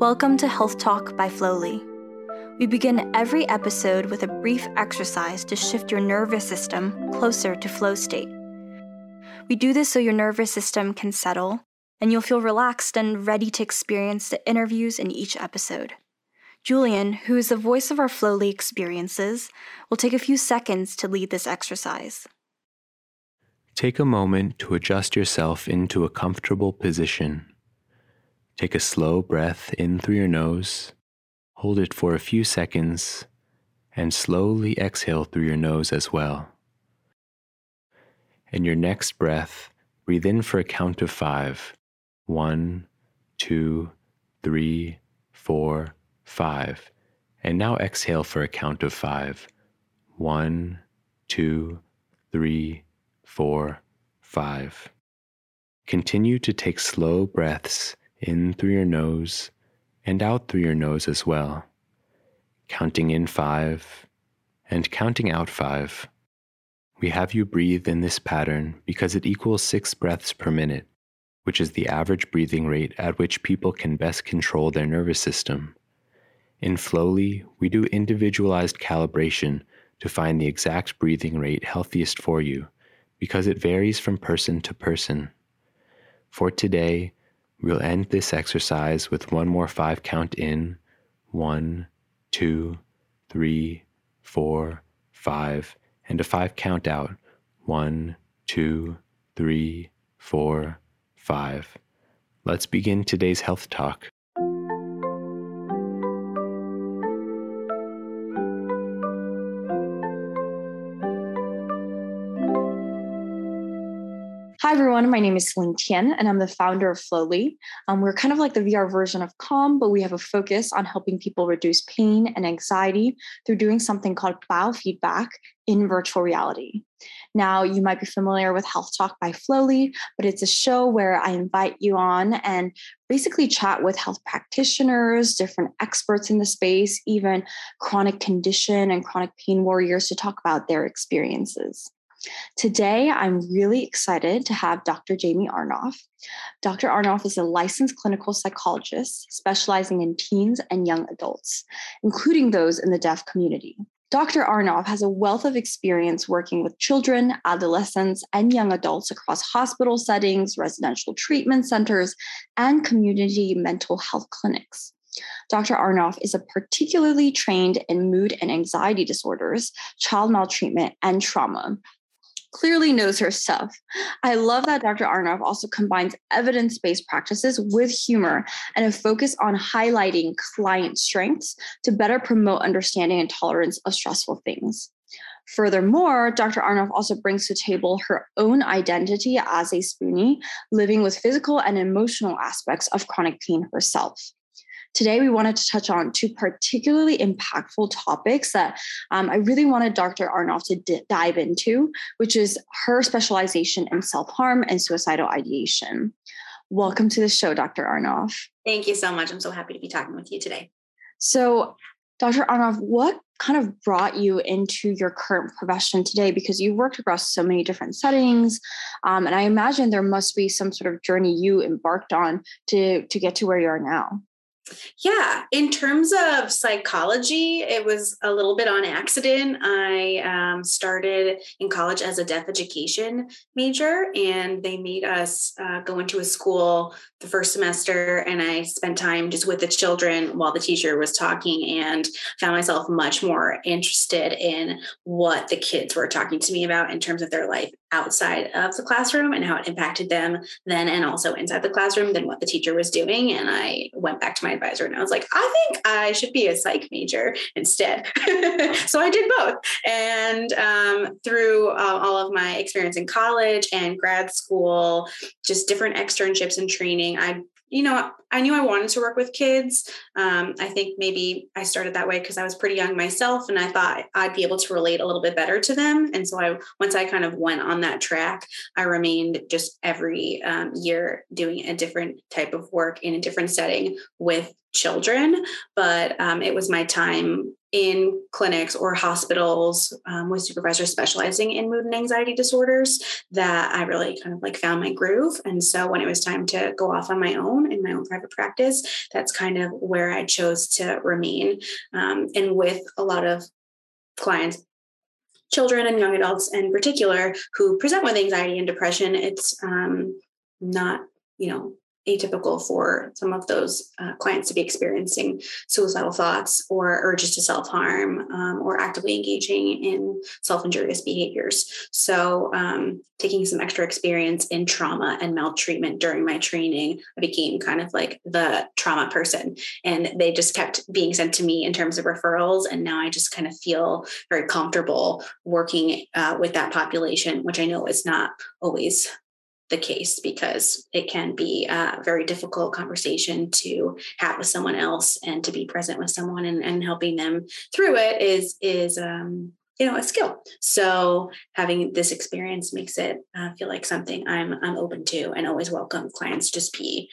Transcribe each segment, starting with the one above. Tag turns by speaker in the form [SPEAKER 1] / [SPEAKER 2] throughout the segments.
[SPEAKER 1] Welcome to Health Talk by Flowly. We begin every episode with a brief exercise to shift your nervous system closer to flow state. We do this so your nervous system can settle and you'll feel relaxed and ready to experience the interviews in each episode. Julian, who is the voice of our Flowly experiences, will take a few seconds to lead this exercise.
[SPEAKER 2] Take a moment to adjust yourself into a comfortable position. Take a slow breath in through your nose, hold it for a few seconds, and slowly exhale through your nose as well. In your next breath, breathe in for a count of five. One, two, three, four, five. And now exhale for a count of five. One, two, three, four, five. Continue to take slow breaths in through your nose and out through your nose as well, counting in five and counting out five. We have you breathe in this pattern because it equals six breaths per minute, which is the average breathing rate at which people can best control their nervous system. In Flowly, we do individualized calibration to find the exact breathing rate healthiest for you because it varies from person to person. For today, We'll end this exercise with one more five count in one, two, three, four, five, and a five count out one, two, three, four, five. Let's begin today's health talk.
[SPEAKER 3] Everyone. My name is Celine Tian, and I'm the founder of Flowly. Um, we're kind of like the VR version of Calm, but we have a focus on helping people reduce pain and anxiety through doing something called biofeedback in virtual reality. Now, you might be familiar with Health Talk by Flowly, but it's a show where I invite you on and basically chat with health practitioners, different experts in the space, even chronic condition and chronic pain warriors to talk about their experiences. Today, I'm really excited to have Dr. Jamie Arnoff. Dr. Arnoff is a licensed clinical psychologist specializing in teens and young adults, including those in the deaf community. Dr. Arnoff has a wealth of experience working with children, adolescents, and young adults across hospital settings, residential treatment centers, and community mental health clinics. Dr. Arnoff is a particularly trained in mood and anxiety disorders, child maltreatment, and trauma clearly knows her stuff. I love that Dr. Arnoff also combines evidence based practices with humor and a focus on highlighting client strengths to better promote understanding and tolerance of stressful things. Furthermore, Dr. Arnoff also brings to table her own identity as a spoonie, living with physical and emotional aspects of chronic pain herself. Today, we wanted to touch on two particularly impactful topics that um, I really wanted Dr. Arnoff to d- dive into, which is her specialization in self harm and suicidal ideation. Welcome to the show, Dr. Arnoff.
[SPEAKER 4] Thank you so much. I'm so happy to be talking with you today.
[SPEAKER 3] So, Dr. Arnoff, what kind of brought you into your current profession today? Because you've worked across so many different settings, um, and I imagine there must be some sort of journey you embarked on to to get to where you are now.
[SPEAKER 4] Yeah, in terms of psychology, it was a little bit on accident. I um, started in college as a deaf education major, and they made us uh, go into a school the first semester, and I spent time just with the children while the teacher was talking, and found myself much more interested in what the kids were talking to me about in terms of their life outside of the classroom and how it impacted them then and also inside the classroom than what the teacher was doing. And I went back to my advisor and I was like, I think I should be a psych major instead. so I did both. And um, through uh, all of my experience in college and grad school, just different externships and training, I you know, I knew I wanted to work with kids. Um, I think maybe I started that way because I was pretty young myself, and I thought I'd be able to relate a little bit better to them. And so I, once I kind of went on that track, I remained just every um, year doing a different type of work in a different setting with children. But um, it was my time in clinics or hospitals um, with supervisors specializing in mood and anxiety disorders that I really kind of like found my groove. And so when it was time to go off on my own in my own private private practice, that's kind of where I chose to remain. Um, and with a lot of clients, children and young adults in particular, who present with anxiety and depression, it's um, not, you know, atypical for some of those uh, clients to be experiencing suicidal thoughts or urges to self harm um, or actively engaging in self injurious behaviors. So, um, taking some extra experience in trauma and maltreatment during my training, I became kind of like the trauma person. And they just kept being sent to me in terms of referrals. And now I just kind of feel very comfortable working uh, with that population, which I know is not always the case because it can be a very difficult conversation to have with someone else and to be present with someone and, and helping them through it is is um, you know a skill. So having this experience makes it uh, feel like something i'm i'm open to and always welcome clients just be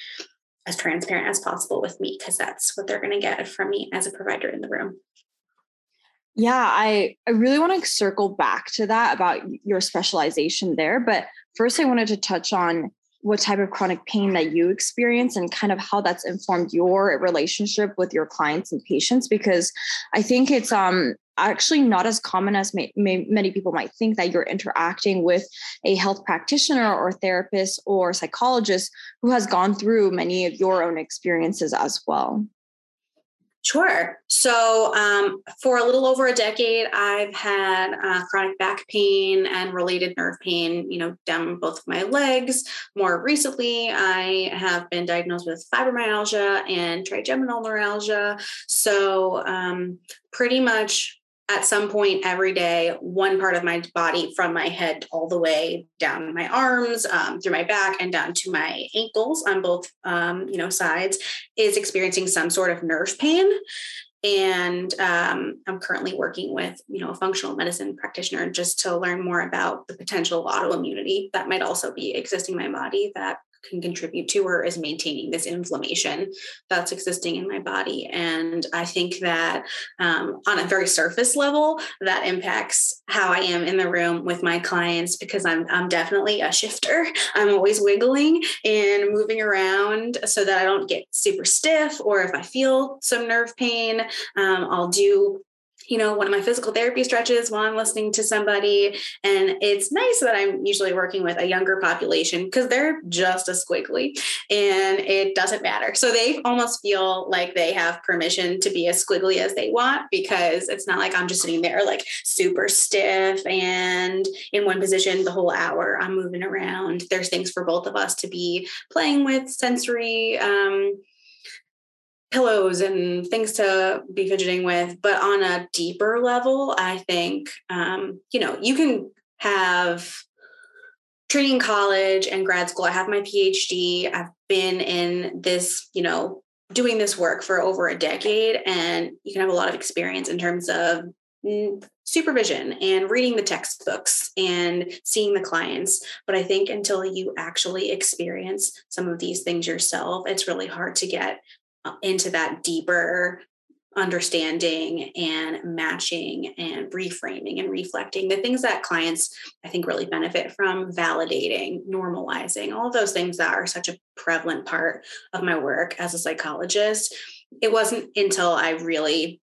[SPEAKER 4] as transparent as possible with me because that's what they're going to get from me as a provider in the room
[SPEAKER 3] yeah, I, I really want to circle back to that about your specialization there. But first, I wanted to touch on what type of chronic pain that you experience and kind of how that's informed your relationship with your clients and patients because i think it's um actually not as common as may, may, many people might think that you're interacting with a health practitioner or therapist or psychologist who has gone through many of your own experiences as well
[SPEAKER 4] Sure. So, um, for a little over a decade, I've had uh, chronic back pain and related nerve pain, you know, down both of my legs. More recently, I have been diagnosed with fibromyalgia and trigeminal neuralgia. So, um, pretty much at some point every day, one part of my body from my head all the way down my arms, um, through my back, and down to my ankles on both, um, you know, sides is experiencing some sort of nerve pain. And um, I'm currently working with, you know, a functional medicine practitioner just to learn more about the potential autoimmunity that might also be existing in my body that can contribute to or is maintaining this inflammation that's existing in my body. And I think that um, on a very surface level, that impacts how I am in the room with my clients because I'm, I'm definitely a shifter. I'm always wiggling and moving around so that I don't get super stiff, or if I feel some nerve pain, um, I'll do you know, one of my physical therapy stretches while I'm listening to somebody. And it's nice that I'm usually working with a younger population because they're just as squiggly and it doesn't matter. So they almost feel like they have permission to be as squiggly as they want because it's not like I'm just sitting there like super stiff and in one position the whole hour. I'm moving around. There's things for both of us to be playing with sensory. Um, pillows and things to be fidgeting with. But on a deeper level, I think, um, you know, you can have training college and grad school. I have my PhD. I've been in this, you know, doing this work for over a decade, and you can have a lot of experience in terms of supervision and reading the textbooks and seeing the clients. But I think until you actually experience some of these things yourself, it's really hard to get into that deeper understanding and matching and reframing and reflecting the things that clients i think really benefit from validating normalizing all those things that are such a prevalent part of my work as a psychologist. It wasn't until i really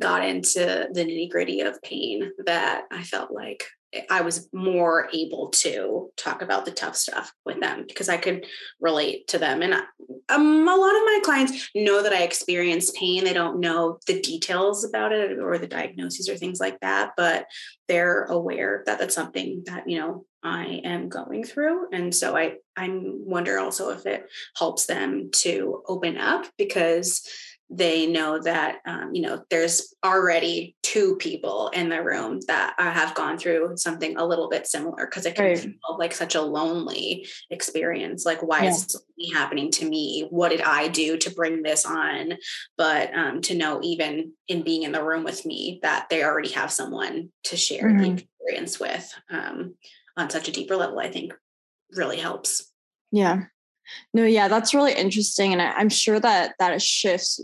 [SPEAKER 4] got into the nitty gritty of pain that i felt like I was more able to talk about the tough stuff with them because I could relate to them. And um, a lot of my clients know that I experience pain. They don't know the details about it or the diagnoses or things like that, but they're aware that that's something that, you know, I am going through. And so I, I wonder also if it helps them to open up because they know that um, you know there's already two people in the room that have gone through something a little bit similar because it can right. feel like such a lonely experience like why yeah. is this happening to me what did i do to bring this on but um, to know even in being in the room with me that they already have someone to share mm-hmm. the experience with um, on such a deeper level i think really helps
[SPEAKER 3] yeah no yeah that's really interesting and I, am sure that that shifts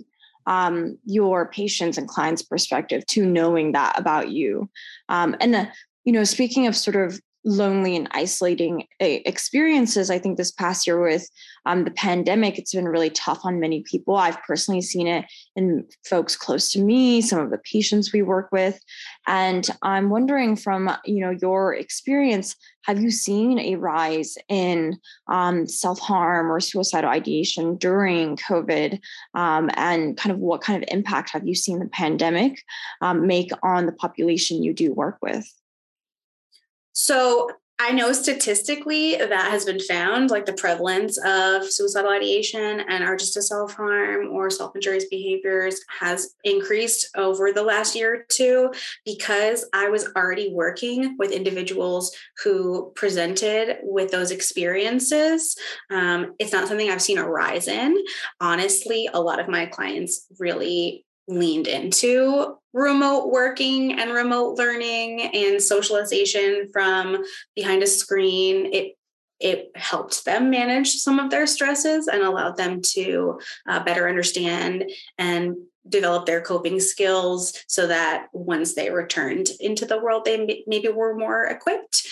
[SPEAKER 3] um, your patients and clients' perspective to knowing that about you. Um, and, uh, you know, speaking of sort of lonely and isolating eh, experiences. I think this past year with um, the pandemic, it's been really tough on many people. I've personally seen it in folks close to me, some of the patients we work with, and I'm wondering from you know your experience, have you seen a rise in um, self harm or suicidal ideation during COVID, um, and kind of what kind of impact have you seen the pandemic um, make on the population you do work with?
[SPEAKER 4] So I know statistically that has been found, like the prevalence of suicidal ideation and urges to self harm or self injurious behaviors has increased over the last year or two because I was already working with individuals who presented with those experiences. Um, it's not something I've seen a rise in. Honestly, a lot of my clients really leaned into remote working and remote learning and socialization from behind a screen it it helped them manage some of their stresses and allowed them to uh, better understand and develop their coping skills so that once they returned into the world they maybe were more equipped.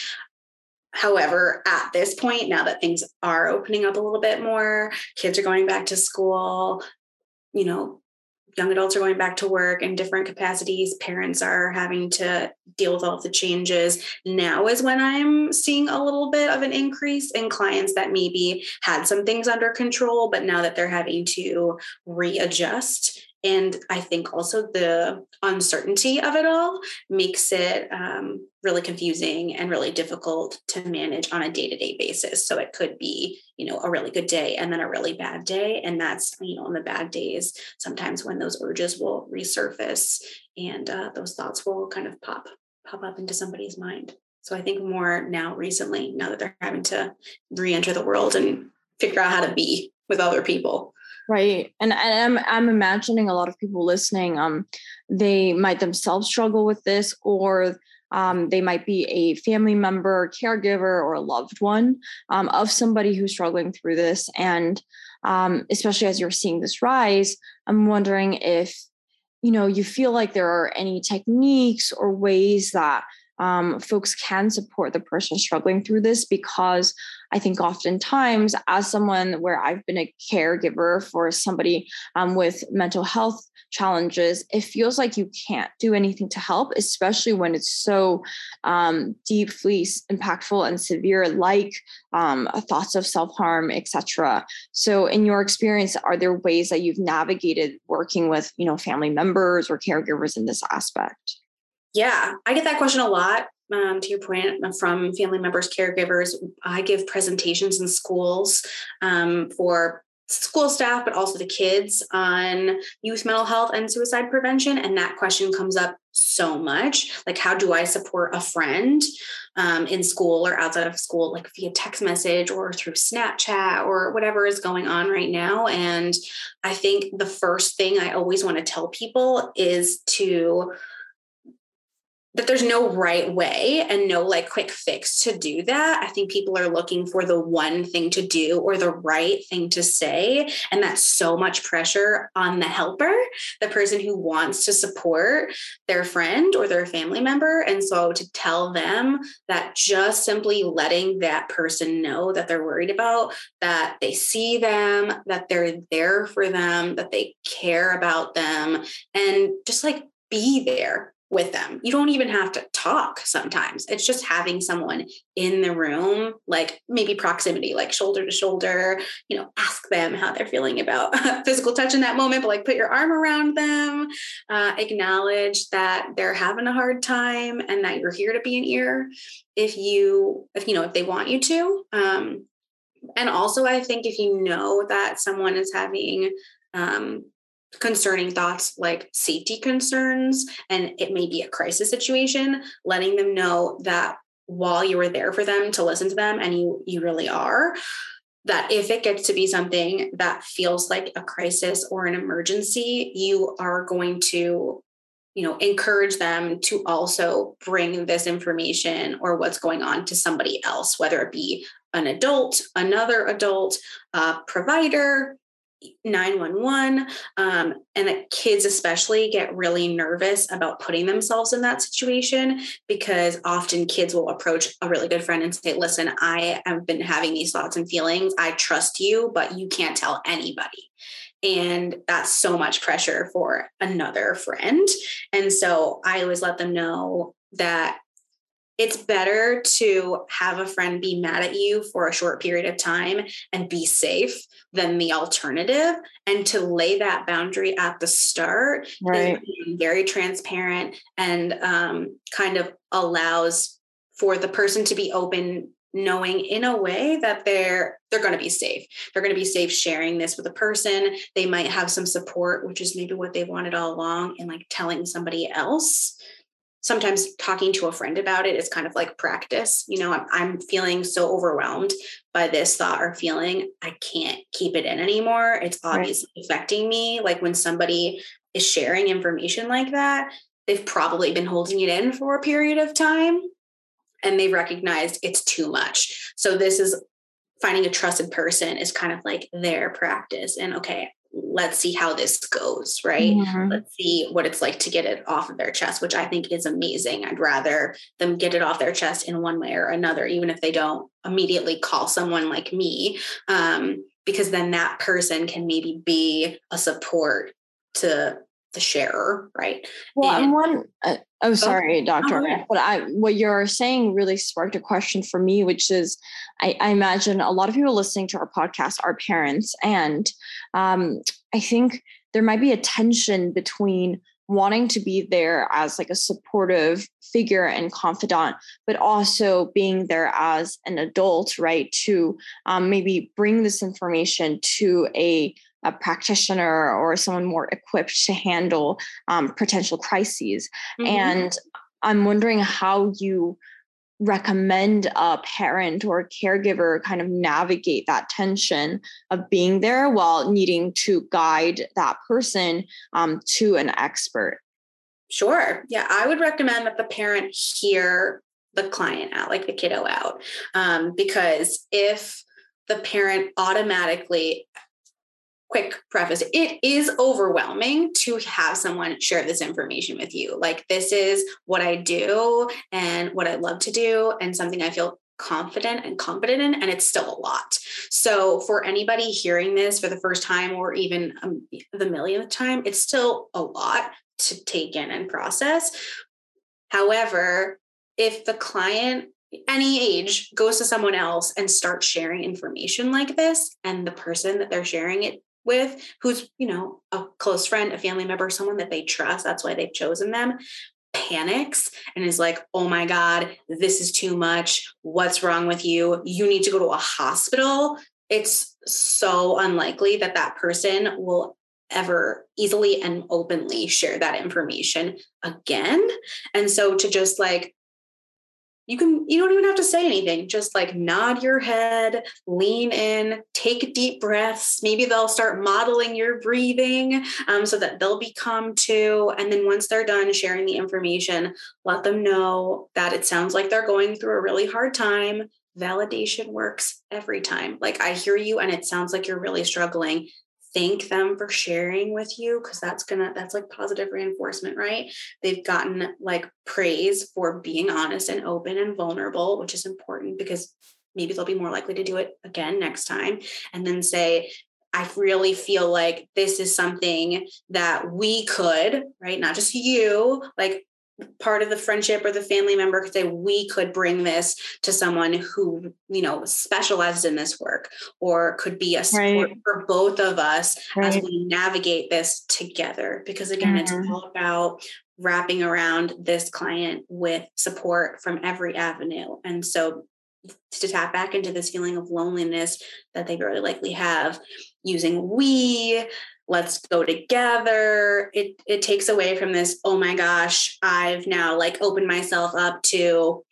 [SPEAKER 4] However, at this point, now that things are opening up a little bit more, kids are going back to school, you know, young adults are going back to work in different capacities. Parents are having to deal with all of the changes. Now is when i'm seeing a little bit of an increase in clients that maybe had some things under control but now that they're having to readjust and I think also the uncertainty of it all makes it um, really confusing and really difficult to manage on a day to day basis. So it could be, you know, a really good day and then a really bad day. And that's, you know, on the bad days, sometimes when those urges will resurface and uh, those thoughts will kind of pop pop up into somebody's mind. So I think more now recently, now that they're having to re-enter the world and figure out how to be with other people
[SPEAKER 3] Right. And, and I'm I'm imagining a lot of people listening, um, they might themselves struggle with this, or um, they might be a family member, caregiver, or a loved one um, of somebody who's struggling through this. And um, especially as you're seeing this rise, I'm wondering if you know you feel like there are any techniques or ways that um, folks can support the person struggling through this because I think oftentimes, as someone where I've been a caregiver for somebody um, with mental health challenges, it feels like you can't do anything to help, especially when it's so um, deeply impactful and severe, like um, thoughts of self harm, etc. So, in your experience, are there ways that you've navigated working with, you know, family members or caregivers in this aspect?
[SPEAKER 4] Yeah, I get that question a lot. Um, to your point, uh, from family members, caregivers, I give presentations in schools um, for school staff, but also the kids on youth mental health and suicide prevention. And that question comes up so much. Like, how do I support a friend um, in school or outside of school, like via text message or through Snapchat or whatever is going on right now? And I think the first thing I always want to tell people is to that there's no right way and no like quick fix to do that. I think people are looking for the one thing to do or the right thing to say. And that's so much pressure on the helper, the person who wants to support their friend or their family member. And so to tell them that just simply letting that person know that they're worried about, that they see them, that they're there for them, that they care about them, and just like be there with them. You don't even have to talk sometimes. It's just having someone in the room, like maybe proximity, like shoulder to shoulder, you know, ask them how they're feeling about physical touch in that moment, but like put your arm around them, uh, acknowledge that they're having a hard time and that you're here to be an ear if you, if you know, if they want you to. Um, and also, I think if you know that someone is having um, concerning thoughts like safety concerns and it may be a crisis situation letting them know that while you were there for them to listen to them and you you really are that if it gets to be something that feels like a crisis or an emergency you are going to you know encourage them to also bring this information or what's going on to somebody else whether it be an adult another adult a provider 911 um, and that kids especially get really nervous about putting themselves in that situation because often kids will approach a really good friend and say listen i have been having these thoughts and feelings. I trust you but you can't tell anybody. And that's so much pressure for another friend. And so i always let them know that it's better to have a friend be mad at you for a short period of time and be safe than the alternative. And to lay that boundary at the start
[SPEAKER 3] right.
[SPEAKER 4] is very transparent and um, kind of allows for the person to be open knowing in a way that they're they're going to be safe. They're going to be safe sharing this with a person. They might have some support which is maybe what they wanted all along and like telling somebody else sometimes talking to a friend about it is kind of like practice. You know, I'm, I'm, feeling so overwhelmed by this thought or feeling, I can't keep it in anymore. It's obviously right. affecting me. Like when somebody is sharing information like that, they've probably been holding it in for a period of time and they've recognized it's too much. So this is finding a trusted person is kind of like their practice. And okay, let's see how this goes, right? Mm-hmm. Let's see what it's like to get it off of their chest, which I think is amazing. I'd rather them get it off their chest in one way or another, even if they don't immediately call someone like me, um, because then that person can maybe be a support to the sharer, right?
[SPEAKER 3] Well, and, one, uh, oh, sorry, oh, doctor, oh, but I, what you're saying really sparked a question for me, which is, I, I imagine a lot of people listening to our podcast are parents, and um, I think there might be a tension between wanting to be there as like a supportive figure and confidant but also being there as an adult right to um, maybe bring this information to a a practitioner or someone more equipped to handle um, potential crises. Mm-hmm. And I'm wondering how you recommend a parent or a caregiver kind of navigate that tension of being there while needing to guide that person um, to an expert.
[SPEAKER 4] Sure. Yeah, I would recommend that the parent hear the client out, like the kiddo out, um, because if the parent automatically quick preface it is overwhelming to have someone share this information with you. Like this is what i do and what i love to do and something i feel confident and competent in and it's still a lot. So for anybody hearing this for the first time or even um, the millionth time it's still a lot to take in and process. However if the client any age goes to someone else and starts sharing information like this and the person that they're sharing it with who's you know a close friend a family member someone that they trust that's why they've chosen them panics and is like oh my god this is too much. What's wrong with you? You need to go to a hospital. It's so unlikely that that person will ever easily and openly share that information again. And so to just like you can you don't even have to say anything. Just like nod your head lean in take deep breaths. Maybe they'll start modeling your breathing um, so that they'll become too. And then once they're done sharing the information let them know that it sounds like they're going through a really hard time. Validation works every time. Like i hear you and it sounds like you're really struggling thank them for sharing with you because that's gonna that's like positive reinforcement right they've gotten like praise for being honest and open and vulnerable which is important because maybe they'll be more likely to do it again next time and then say I really feel like this is something that we could, right? Not just you, like part of the friendship or the family member could say we could bring this to someone who you know specializes in this work or could be a support right. for both of us right. as we navigate this together because again mm-hmm. it's all about wrapping around this client with support from every avenue and so to tap back into this feeling of loneliness that they very likely have using we let's go together. It it takes away from this oh my gosh i've now like opened myself up to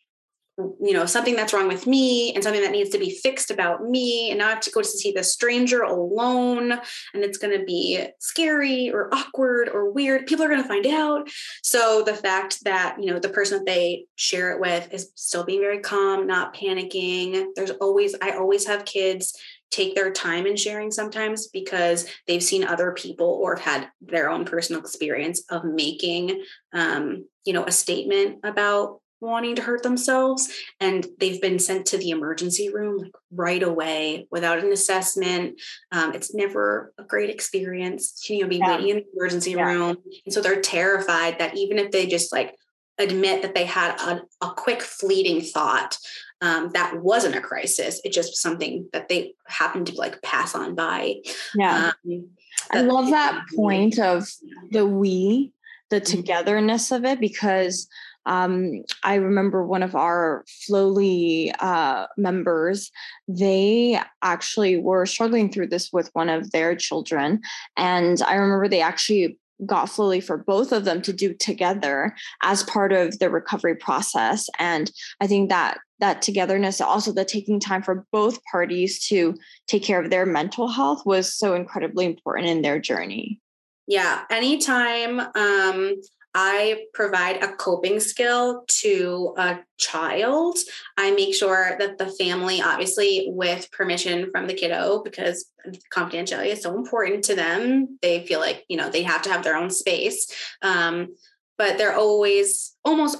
[SPEAKER 4] you know something that's wrong with me and something that needs to be fixed about me. And now i have to go to see the stranger alone and it's going to be scary or awkward or weird. People are going to find out. So the fact that you know the person that they share it with is still being very calm not panicking. There's always i always have kids take their time in sharing sometimes because they've seen other people or have had their own personal experience of making um, you know a statement about wanting to hurt themselves and they've been sent to the emergency room like right away without an assessment um, it's never a great experience to you know be yeah. waiting in the emergency yeah. room and so they're terrified that even if they just like admit that they had a, a quick fleeting thought um, that wasn't a crisis it just was something that they happened to like pass on by
[SPEAKER 3] yeah um, i love that point of the we the mm-hmm. togetherness of it because um, I remember one of our Flowly uh, members, they actually were struggling through this with one of their children. And I remember they actually got Flowly for both of them to do together as part of the recovery process. And I think that that togetherness, also the taking time for both parties to take care of their mental health was so incredibly important in their journey.
[SPEAKER 4] Yeah. Anytime um, I provide a coping skill to a child. I make sure that the family, obviously with permission from the kiddo, because confidentiality is so important to them. They feel like, you know, they have to have their own space. Um, but they're always, almost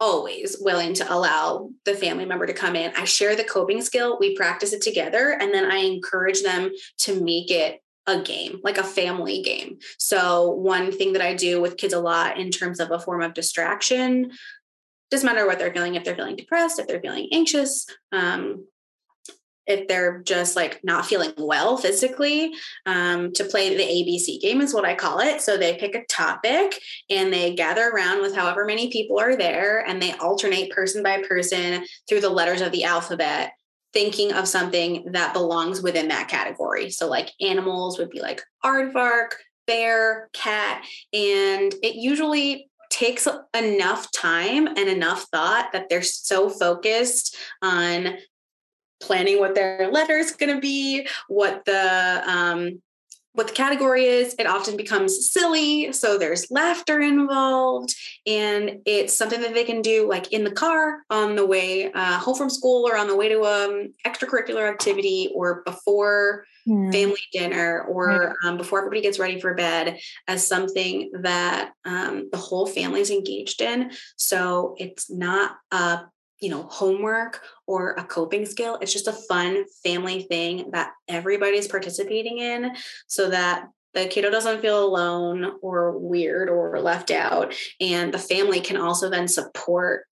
[SPEAKER 4] always willing to allow the family member to come in. I share the coping skill, we practice it together, and then I encourage them to make it a game, like a family game. So, one thing that I do with kids a lot in terms of a form of distraction doesn't matter what they're feeling, if they're feeling depressed, if they're feeling anxious, um, if they're just like not feeling well physically, um, to play the ABC game is what I call it. So they pick a topic and they gather around with however many people are there and they alternate person by person through the letters of the alphabet thinking of something that belongs within that category. So, like animals would be like aardvark, bear, cat, and it usually takes enough time and enough thought that they're so focused on planning what their letter is going to be, what the um, what the category is, it often becomes silly. So there's laughter involved, and it's something that they can do like in the car on the way uh, home from school or on the way to um extracurricular activity or before mm. family dinner or um, before everybody gets ready for bed as something that um, the whole family is engaged in. So it's not a you know, homework or a coping skill. It's just a fun family thing that everybody's participating in so that the kiddo doesn't feel alone or weird or left out. And the family can also then support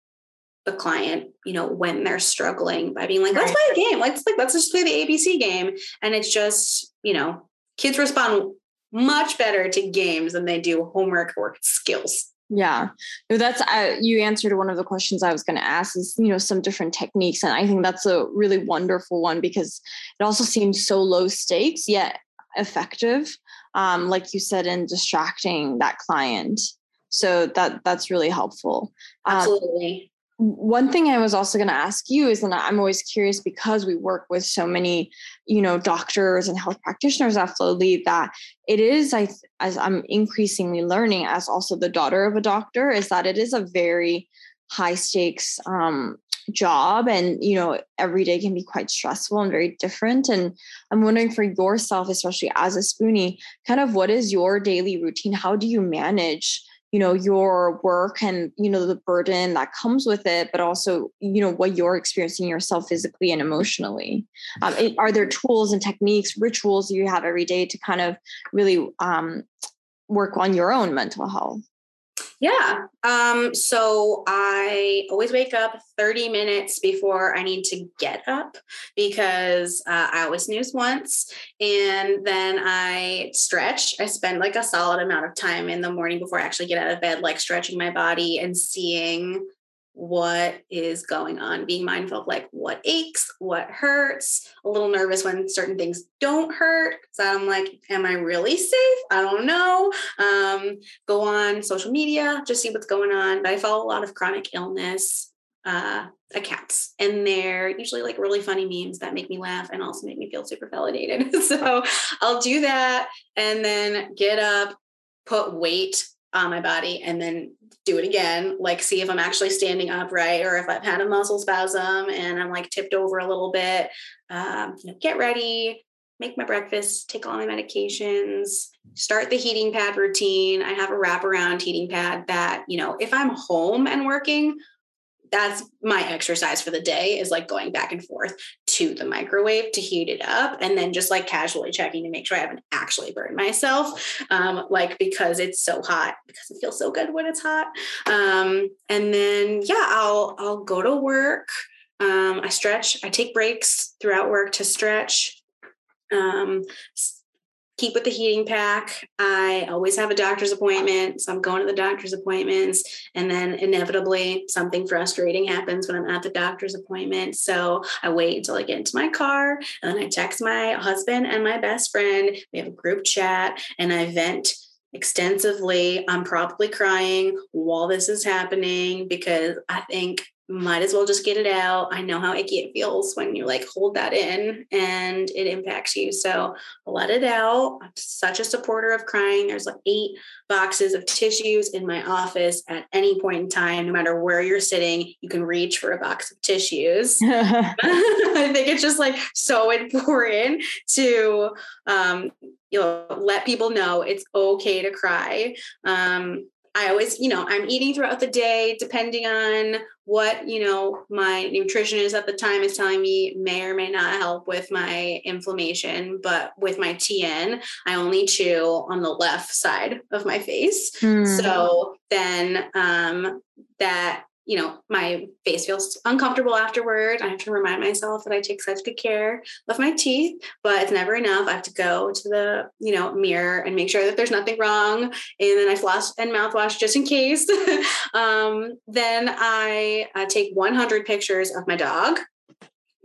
[SPEAKER 4] the client, you know, when they're struggling by being like, let's play a game. Let's like, let's just play the ABC game. And it's just, you know, kids respond much better to games than they do homework or skills.
[SPEAKER 3] Yeah, that's uh, you answered one of the questions I was going to ask. Is you know some different techniques, and I think that's a really wonderful one because it also seems so low stakes yet effective. Um, like you said, in distracting that client. So that that's really helpful.
[SPEAKER 4] Um, Absolutely
[SPEAKER 3] one thing I was also going to ask you is, and I'm always curious because we work with so many, you know, doctors and health practitioners at Flowly that it is, I, as I'm increasingly learning as also the daughter of a doctor, is that it is a very high stakes um, job and you know every day can be quite stressful and very different. And i'm wondering for yourself especially as a spoonie kind of what is your daily routine? How do you manage you know your work and you know the burden that comes with it but also you know what you're experiencing yourself physically and emotionally. Um, it, are there tools and techniques rituals you have every day to kind of really um, work on your own mental health
[SPEAKER 4] yeah. Um, so I always wake up 30 minutes before I need to get up because uh, I always snooze once and then I stretch. I spend like a solid amount of time in the morning before I actually get out of bed, like stretching my body and seeing what is going on, being mindful of like what aches, what hurts, a little nervous when certain things don't hurt. So I'm like, am I really safe? I don't know. Um, go on social media, just see what's going on. But I follow a lot of chronic illness uh, accounts, and they're usually like really funny memes that make me laugh and also make me feel super validated. so I'll do that and then get up, put weight on my body and then do it again, like see if I'm actually standing upright or if I've had a muscle spasm and I'm like tipped over a little bit. Um, you know, get ready, make my breakfast, take all my medications, start the heating pad routine. I have a wraparound heating pad that, you know, if I'm home and working, that's my exercise for the day is like going back and forth to the microwave to heat it up and then just like casually checking to make sure I haven't actually burned myself. Um, like because it's so hot, because it feels so good when it's hot. Um, and then yeah, I'll I'll go to work. Um, I stretch, I take breaks throughout work to stretch. Um, keep with the heating pack. I always have a doctor's appointment. So I'm going to the doctor's appointments. And then inevitably, something frustrating happens when I'm at the doctor's appointment. So I wait until I get into my car and then I text my husband and my best friend. We have a group chat and I vent extensively. I'm probably crying while this is happening because I think might as well just get it out. I know how icky it feels when you like hold that in and it impacts you. So let it out. I'm such a supporter of crying. There's like eight boxes of tissues in my office at any point in time, no matter where you're sitting, you can reach for a box of tissues. I think it's just like so important to um, you know let people know it's okay to cry. Um, I always, you know, I'm eating throughout the day, depending on what, you know, my nutritionist at the time is telling me may or may not help with my inflammation. But with my TN, I only chew on the left side of my face. Mm. So then um, that you know, my face feels uncomfortable afterward. I have to remind myself that I take such good care of my teeth, but it's never enough. I have to go to the, you know, mirror and make sure that there's nothing wrong. And then I floss and mouthwash just in case. um, then I uh, take 100 pictures of my dog.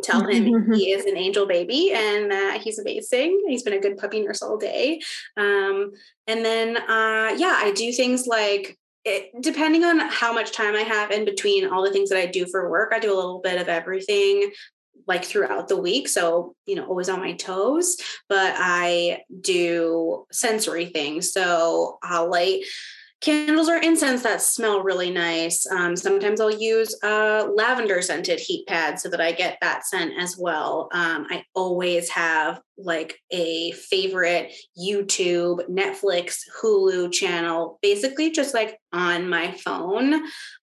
[SPEAKER 4] Tell him he is an angel baby and that he's amazing. He's been a good puppy nurse all day. Um, and then, uh, yeah, I do things like it, depending on how much time I have in between all the things that I do for work, I do a little bit of everything like throughout the week. So, you know, always on my toes, but I do sensory things. So I'll light candles or incense that smell really nice. Um, sometimes I'll use a lavender scented heat pad so that I get that scent as well. Um, I always have like a favorite YouTube, Netflix, Hulu channel, basically just like on my phone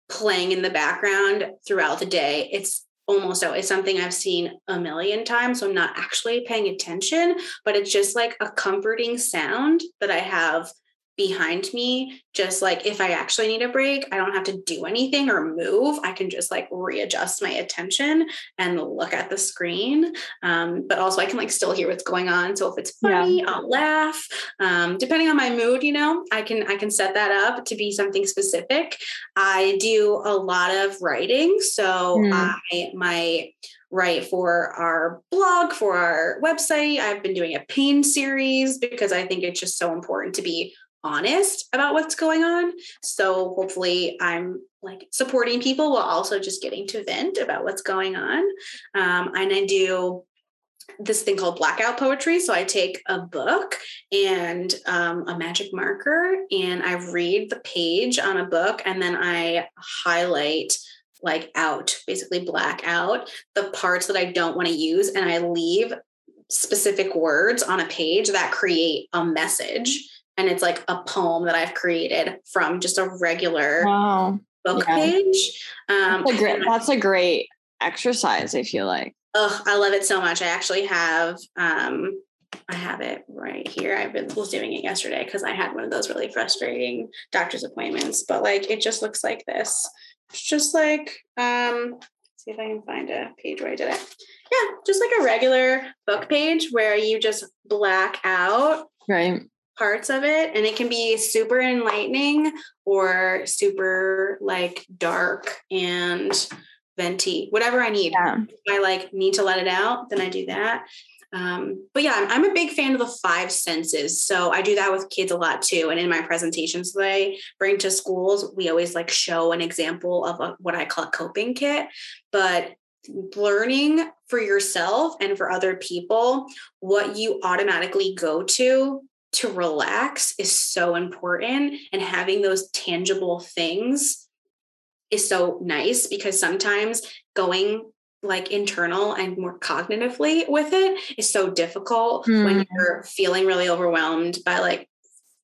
[SPEAKER 4] playing in the background throughout the day. It's almost always something I've seen a million times. So I'm not actually paying attention, but it's just like a comforting sound that I have behind me just like if i actually need a break i don't have to do anything or move i can just like readjust my attention and look at the screen um, but also i can like still hear what's going on so if it's funny yeah. i'll laugh um, depending on my mood you know i can i can set that up to be something specific i do a lot of writing so mm. i my write for our blog, for our website. I've been doing a pain series because I think it's just so important to be honest about what's going on. So hopefully I'm like supporting people while also just getting to vent about what's going on. Um, and I do this thing called blackout poetry. So I take a book and um, a magic marker and I read the page on a book and then I highlight like out, basically black out the parts that I don't want to use and I leave specific words on a page that create a message and it's like a poem that I've created from just a regular wow. book yeah. page.
[SPEAKER 3] Um, that's, a great, that's a great exercise. I feel like.
[SPEAKER 4] Oh, I love it so much. I actually have. Um, I have it right here. I've been was doing it yesterday because I had one of those really frustrating doctor's appointments. But like, it just looks like this. It's just like um, see if I can find a page where I did it. Yeah, just like a regular book page where you just black out
[SPEAKER 3] right
[SPEAKER 4] parts of it and it can be super enlightening or super like dark and venti whatever i need. Yeah. i like need to let it out then i do that. Um, but yeah I'm, I'm, a big fan of the five senses so i do that with kids a lot too and in my presentations that i bring to schools we always like show an example of a, what i call a coping kit. But learning for yourself and for other people what you automatically go to to relax is so important and having those tangible things is so nice because sometimes going like internal and more cognitively with it is so difficult mm. when you're feeling really overwhelmed by like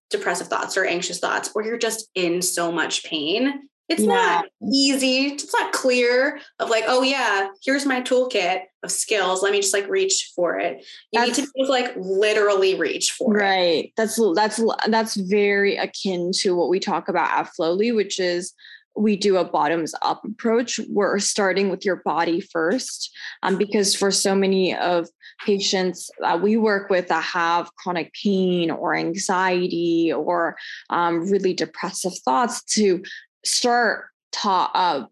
[SPEAKER 4] depressive thoughts or anxious thoughts or you're just in so much pain it's yeah. not easy it's not clear of like oh yeah here's my toolkit of skills let me just like reach for it you that's, need to just like literally reach for
[SPEAKER 3] right.
[SPEAKER 4] it
[SPEAKER 3] right that's that's that's very akin to what we talk about at flowly which is we do a bottoms up approach. We're starting with your body first, um, because for so many of patients that we work with that have chronic pain or anxiety or um, really depressive thoughts, to start ta- uh,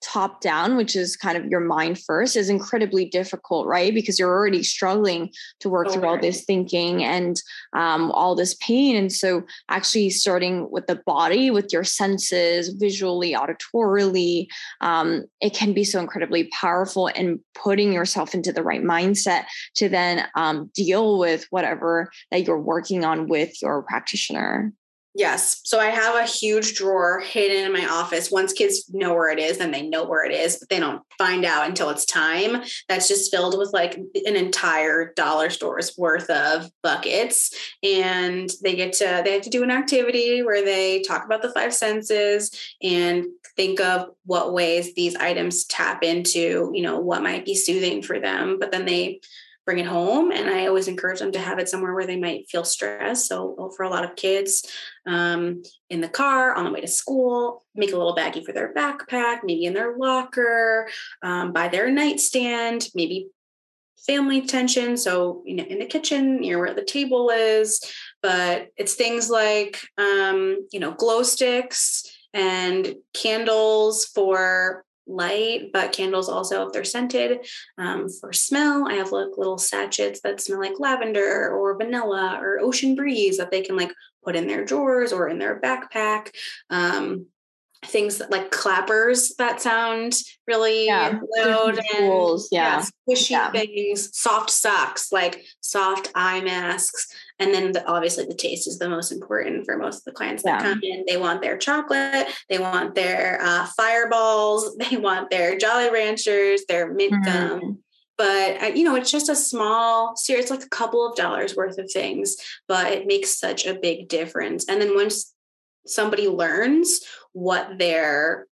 [SPEAKER 3] top down, which is kind of your mind first, is incredibly difficult, right? Because you're already struggling to work okay. through all this thinking and um, all this pain. And so, actually, starting with the body, with your senses, visually, auditorily, um, it can be so incredibly powerful in putting yourself into the right mindset to then um, deal with whatever that you're working on with your practitioner.
[SPEAKER 4] Yes. So I have a huge drawer hidden in my office. Once kids know where it is, then they know where it is, but they don't find out until it's time. That's just filled with like an entire dollar store's worth of buckets. And they get to, they have to do an activity where they talk about the five senses and think of what ways these items tap into, you know, what might be soothing for them. But then they, bring it home. And I always encourage them to have it somewhere where they might feel stress. So for a lot of kids, um, in the car on the way to school, make a little baggie for their backpack, maybe in their locker, um, by their nightstand, maybe family tension. So you know, in the kitchen, near where the table is. But it's things like um, you know glow sticks and candles for light, but candles also, if they're scented, um, for smell, I have like little sachets that smell like lavender or vanilla or ocean breeze that they can like put in their drawers or in their backpack. Um, things that, like clappers that sound really yeah, loud and tools, yeah. yeah squishy yeah. things, soft socks, like soft eye masks. And then the, obviously the taste is the most important for most of the clients that come in. They want their chocolate, they want their uh, fireballs, they want their Jolly Ranchers, their mint mm-hmm. gum but uh, you know it's just a small series like a couple of dollars worth of things but it makes such a big difference and then once somebody learns what their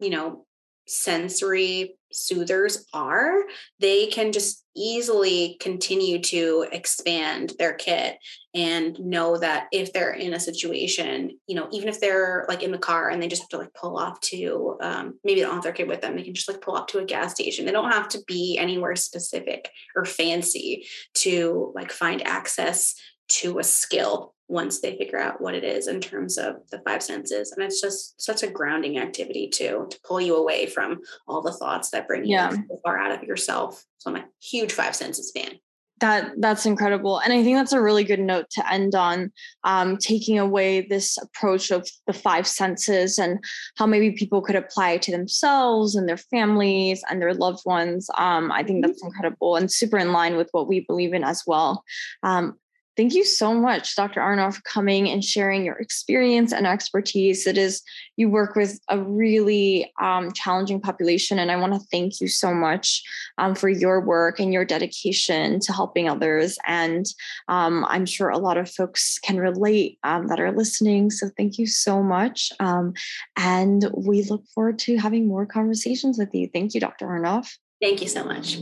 [SPEAKER 4] you know sensory soothers are they can just easily continue to expand their kit and know that if they're in a situation you know even if they're like in the car and they just have to like pull off to um, maybe they don't have their kid with them they can just like pull off to a gas station. They don't have to be anywhere specific or fancy to like find access to a skill once they figure out what it is in terms of the five senses. And it's just such a grounding activity too, to pull you away from all the thoughts that bring you yeah. far out of yourself. So I'm a huge five senses fan.
[SPEAKER 3] That that's incredible, and I think that's a really good note to end on. Um, taking away this approach of the five senses and how maybe people could apply it to themselves and their families and their loved ones. Um, I think mm-hmm. that's incredible and super in line with what we believe in as well. Um, Thank you so much, Dr. Arnoff, for coming and sharing your experience and expertise. It is, you work with a really um, challenging population, and I want to thank you so much um, for your work and your dedication to helping others. And um, I'm sure a lot of folks can relate um, that are listening. So thank you so much. Um, and we look forward to having more conversations with you. Thank you, Dr. Arnoff.
[SPEAKER 4] Thank you so much.